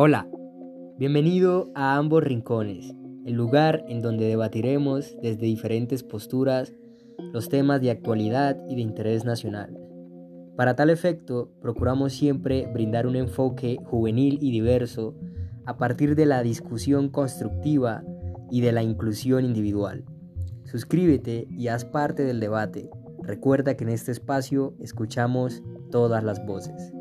Hola, bienvenido a ambos rincones, el lugar en donde debatiremos desde diferentes posturas los temas de actualidad y de interés nacional. Para tal efecto, procuramos siempre brindar un enfoque juvenil y diverso a partir de la discusión constructiva y de la inclusión individual. Suscríbete y haz parte del debate. Recuerda que en este espacio escuchamos todas las voces.